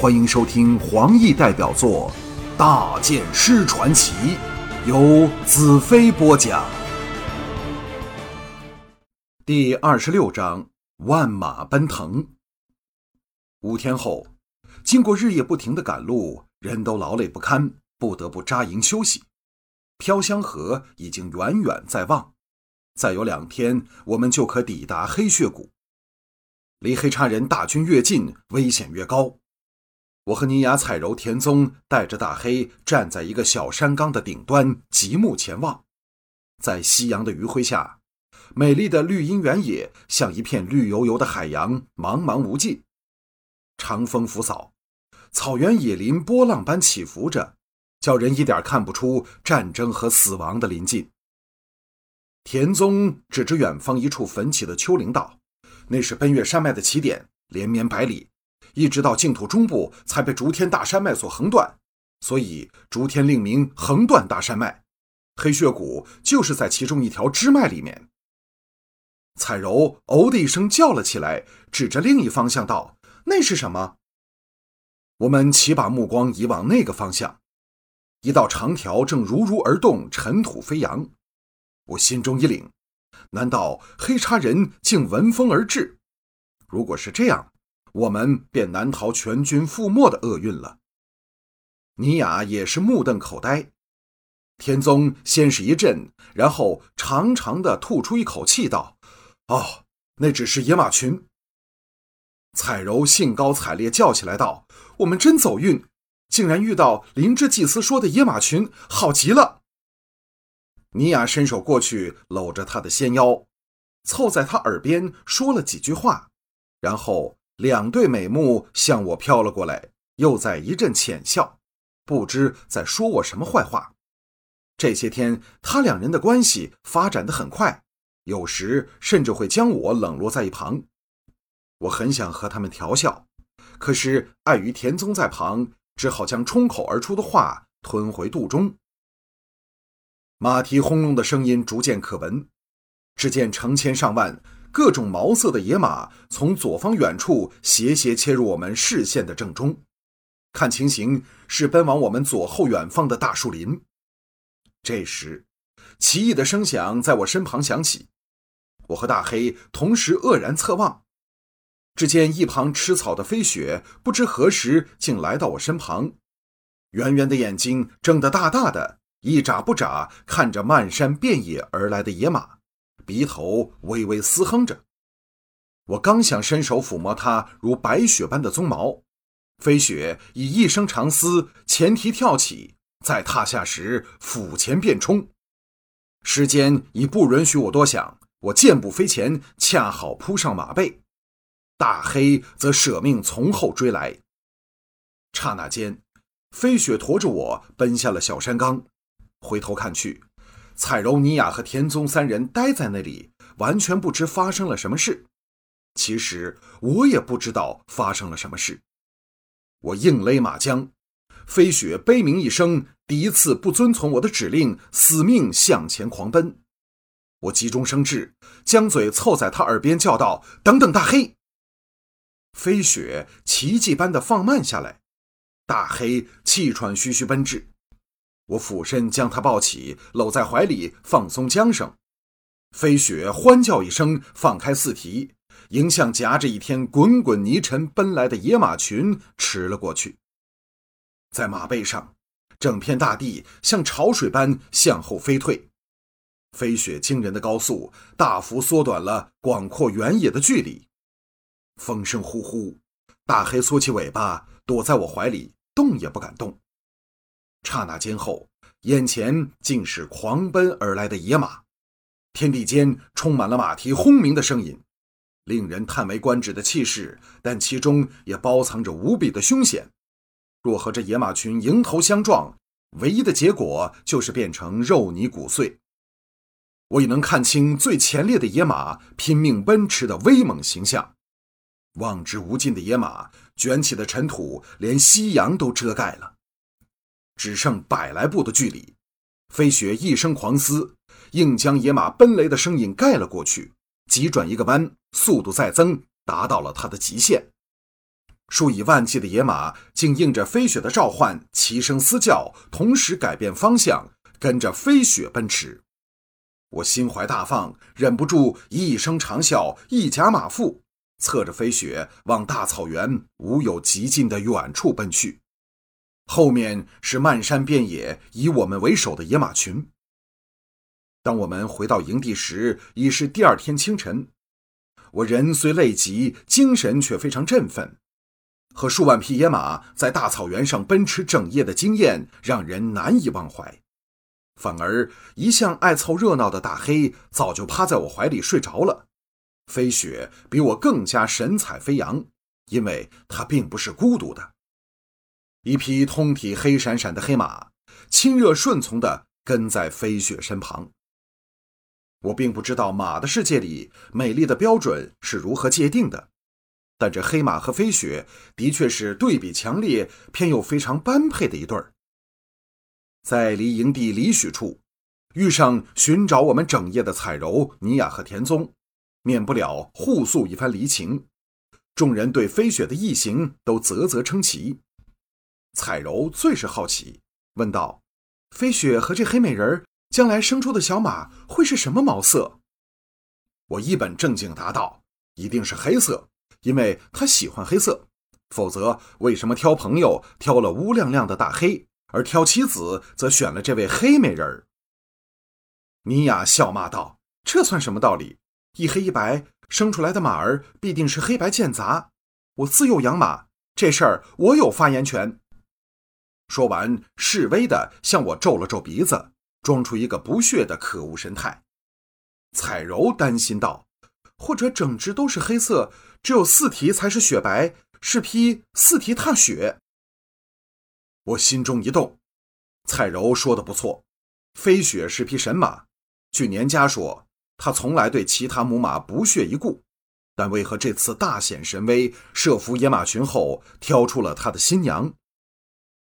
欢迎收听黄奕代表作《大剑师传奇》，由子飞播讲。第二十六章：万马奔腾。五天后，经过日夜不停的赶路，人都劳累不堪，不得不扎营休息。飘香河已经远远在望，再有两天，我们就可抵达黑血谷。离黑叉人大军越近，危险越高。我和尼雅、彩柔、田宗带着大黑站在一个小山岗的顶端，极目前望。在夕阳的余晖下，美丽的绿荫原野像一片绿油油的海洋，茫茫无尽。长风拂扫，草原野林波浪般起伏着，叫人一点看不出战争和死亡的临近。田宗指着远方一处焚起的丘陵道。那是奔月山脉的起点，连绵百里，一直到净土中部才被逐天大山脉所横断，所以逐天令名横断大山脉。黑血谷就是在其中一条支脉里面。彩柔哦的一声叫了起来，指着另一方向道：“那是什么？”我们齐把目光移往那个方向，一道长条正如如而动，尘土飞扬。我心中一凛。难道黑叉人竟闻风而至？如果是这样，我们便难逃全军覆没的厄运了。尼雅也是目瞪口呆。天宗先是一震，然后长长的吐出一口气，道：“哦，那只是野马群。”彩柔兴高采烈叫起来道：“我们真走运，竟然遇到灵芝祭司说的野马群，好极了！”尼雅伸手过去，搂着他的纤腰，凑在他耳边说了几句话，然后两对美目向我飘了过来，又在一阵浅笑，不知在说我什么坏话。这些天，他两人的关系发展的很快，有时甚至会将我冷落在一旁。我很想和他们调笑，可是碍于田宗在旁，只好将冲口而出的话吞回肚中。马蹄轰隆的声音逐渐可闻，只见成千上万各种毛色的野马从左方远处斜斜切入我们视线的正中，看情形是奔往我们左后远方的大树林。这时，奇异的声响在我身旁响起，我和大黑同时愕然侧望，只见一旁吃草的飞雪不知何时竟来到我身旁，圆圆的眼睛睁得大大的。一眨不眨看着漫山遍野而来的野马，鼻头微微嘶哼着。我刚想伸手抚摸它如白雪般的鬃毛，飞雪以一声长嘶，前蹄跳起，在踏下时俯前便冲。时间已不允许我多想，我箭步飞前，恰好扑上马背。大黑则舍命从后追来。刹那间，飞雪驮着我奔下了小山岗。回头看去，彩柔、尼雅和田宗三人呆在那里，完全不知发生了什么事。其实我也不知道发生了什么事。我硬勒马缰，飞雪悲鸣一声，第一次不遵从我的指令，死命向前狂奔。我急中生智，将嘴凑在他耳边叫道：“等等，大黑！”飞雪奇迹般的放慢下来，大黑气喘吁吁奔至。我俯身将他抱起，搂在怀里，放松缰绳。飞雪欢叫一声，放开四蹄，迎向夹着一天滚滚泥尘奔来的野马群驰了过去。在马背上，整片大地像潮水般向后飞退。飞雪惊人的高速，大幅缩短了广阔原野的距离。风声呼呼，大黑缩起尾巴，躲在我怀里，动也不敢动。刹那间后，眼前竟是狂奔而来的野马，天地间充满了马蹄轰鸣的声音，令人叹为观止的气势，但其中也包藏着无比的凶险。若和这野马群迎头相撞，唯一的结果就是变成肉泥骨碎。我已能看清最前列的野马拼命奔驰的威猛形象，望之无尽的野马卷起的尘土，连夕阳都遮盖了。只剩百来步的距离，飞雪一声狂嘶，硬将野马奔雷的声音盖了过去。急转一个弯，速度再增，达到了它的极限。数以万计的野马竟应着飞雪的召唤，齐声嘶叫，同时改变方向，跟着飞雪奔驰。我心怀大放，忍不住一声长啸，一甲马腹，侧着飞雪往大草原无有极尽的远处奔去。后面是漫山遍野以我们为首的野马群。当我们回到营地时，已是第二天清晨。我人虽累极，精神却非常振奋。和数万匹野马在大草原上奔驰整夜的经验，让人难以忘怀。反而，一向爱凑热闹的大黑早就趴在我怀里睡着了。飞雪比我更加神采飞扬，因为它并不是孤独的。一匹通体黑闪闪的黑马，亲热顺从地跟在飞雪身旁。我并不知道马的世界里美丽的标准是如何界定的，但这黑马和飞雪的确是对比强烈、偏又非常般配的一对儿。在离营地里许处，遇上寻找我们整夜的彩柔、尼雅和田宗，免不了互诉一番离情。众人对飞雪的异行都啧啧称奇。彩柔最是好奇，问道：“飞雪和这黑美人将来生出的小马会是什么毛色？”我一本正经答道：“一定是黑色，因为他喜欢黑色。否则，为什么挑朋友挑了乌亮亮的大黑，而挑妻子则选了这位黑美人？”尼雅笑骂道：“这算什么道理？一黑一白生出来的马儿必定是黑白间杂。我自幼养马，这事儿我有发言权。”说完，示威的向我皱了皱鼻子，装出一个不屑的可恶神态。彩柔担心道：“或者整只都是黑色，只有四蹄才是雪白，是匹四蹄踏雪。”我心中一动，彩柔说的不错，飞雪是匹神马。据年家说，他从来对其他母马不屑一顾，但为何这次大显神威，设伏野马群后挑出了他的新娘？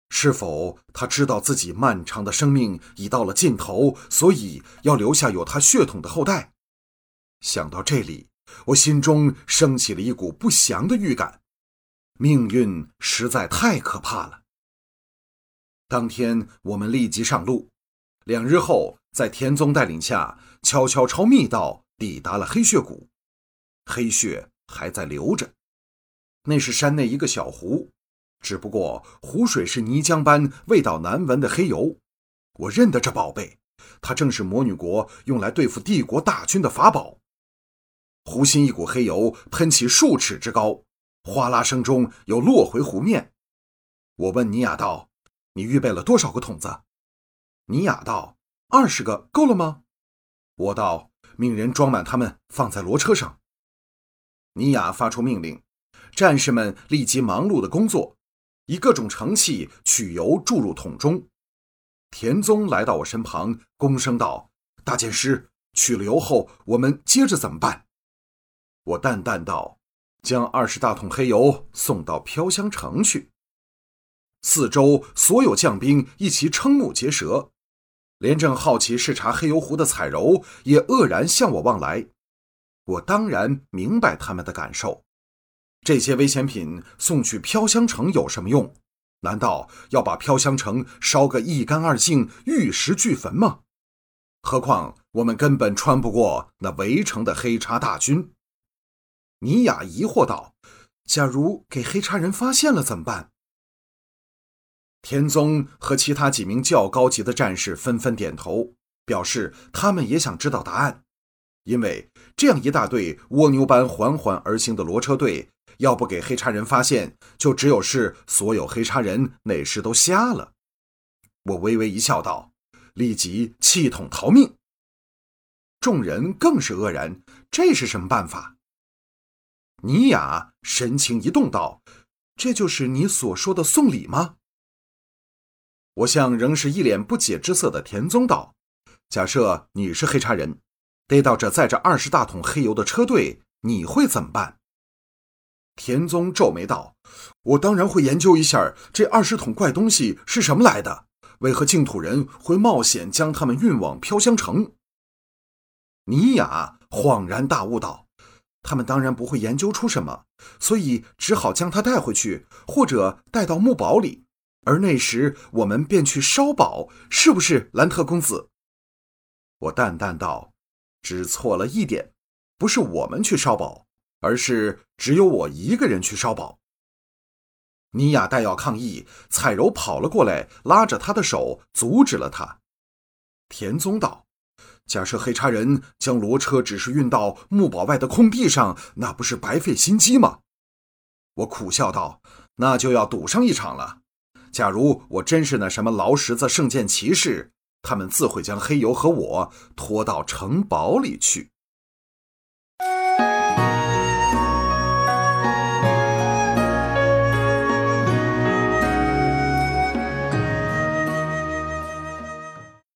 是否他知道自己漫长的生命已到了尽头，所以要留下有他血统的后代？想到这里，我心中升起了一股不祥的预感。命运实在太可怕了。当天，我们立即上路。两日后，在田宗带领下，悄悄朝密道抵达了黑血谷。黑血还在流着，那是山内一个小湖。只不过湖水是泥浆般味道难闻的黑油，我认得这宝贝，它正是魔女国用来对付帝国大军的法宝。湖心一股黑油喷起数尺之高，哗啦声中又落回湖面。我问尼雅道：“你预备了多少个桶子？”尼雅道：“二十个够了吗？”我道：“命人装满它们，放在骡车上。”尼雅发出命令，战士们立即忙碌的工作。以各种盛器取油注入桶中，田宗来到我身旁，躬声道：“大剑师，取了油后，我们接着怎么办？”我淡淡道：“将二十大桶黑油送到飘香城去。”四周所有将兵一齐瞠目结舌，连正好奇视察黑油湖的彩柔也愕然向我望来。我当然明白他们的感受。这些危险品送去飘香城有什么用？难道要把飘香城烧个一干二净、玉石俱焚吗？何况我们根本穿不过那围城的黑叉大军。尼雅疑惑道：“假如给黑叉人发现了怎么办？”田宗和其他几名较高级的战士纷纷点头，表示他们也想知道答案，因为这样一大队蜗牛般缓缓而行的骡车队。要不给黑叉人发现，就只有是所有黑叉人那时都瞎了。我微微一笑，道：“立即弃桶逃命。”众人更是愕然，这是什么办法？尼雅神情一动，道：“这就是你所说的送礼吗？”我向仍是一脸不解之色的田宗道：“假设你是黑叉人，逮到这载着二十大桶黑油的车队，你会怎么办？”田宗皱眉道：“我当然会研究一下这二十桶怪东西是什么来的，为何净土人会冒险将他们运往飘香城？”尼雅恍然大悟道：“他们当然不会研究出什么，所以只好将它带回去，或者带到木堡里。而那时我们便去烧堡，是不是，兰特公子？我淡淡道：“只错了一点，不是我们去烧堡，而是只有我一个人去烧堡。”尼亚待要抗议，彩柔跑了过来，拉着他的手阻止了他。田宗道：“假设黑茶人将骡车只是运到木堡外的空地上，那不是白费心机吗？”我苦笑道：“那就要赌上一场了。假如我真是那什么劳什子圣剑骑士，他们自会将黑油和我拖到城堡里去。”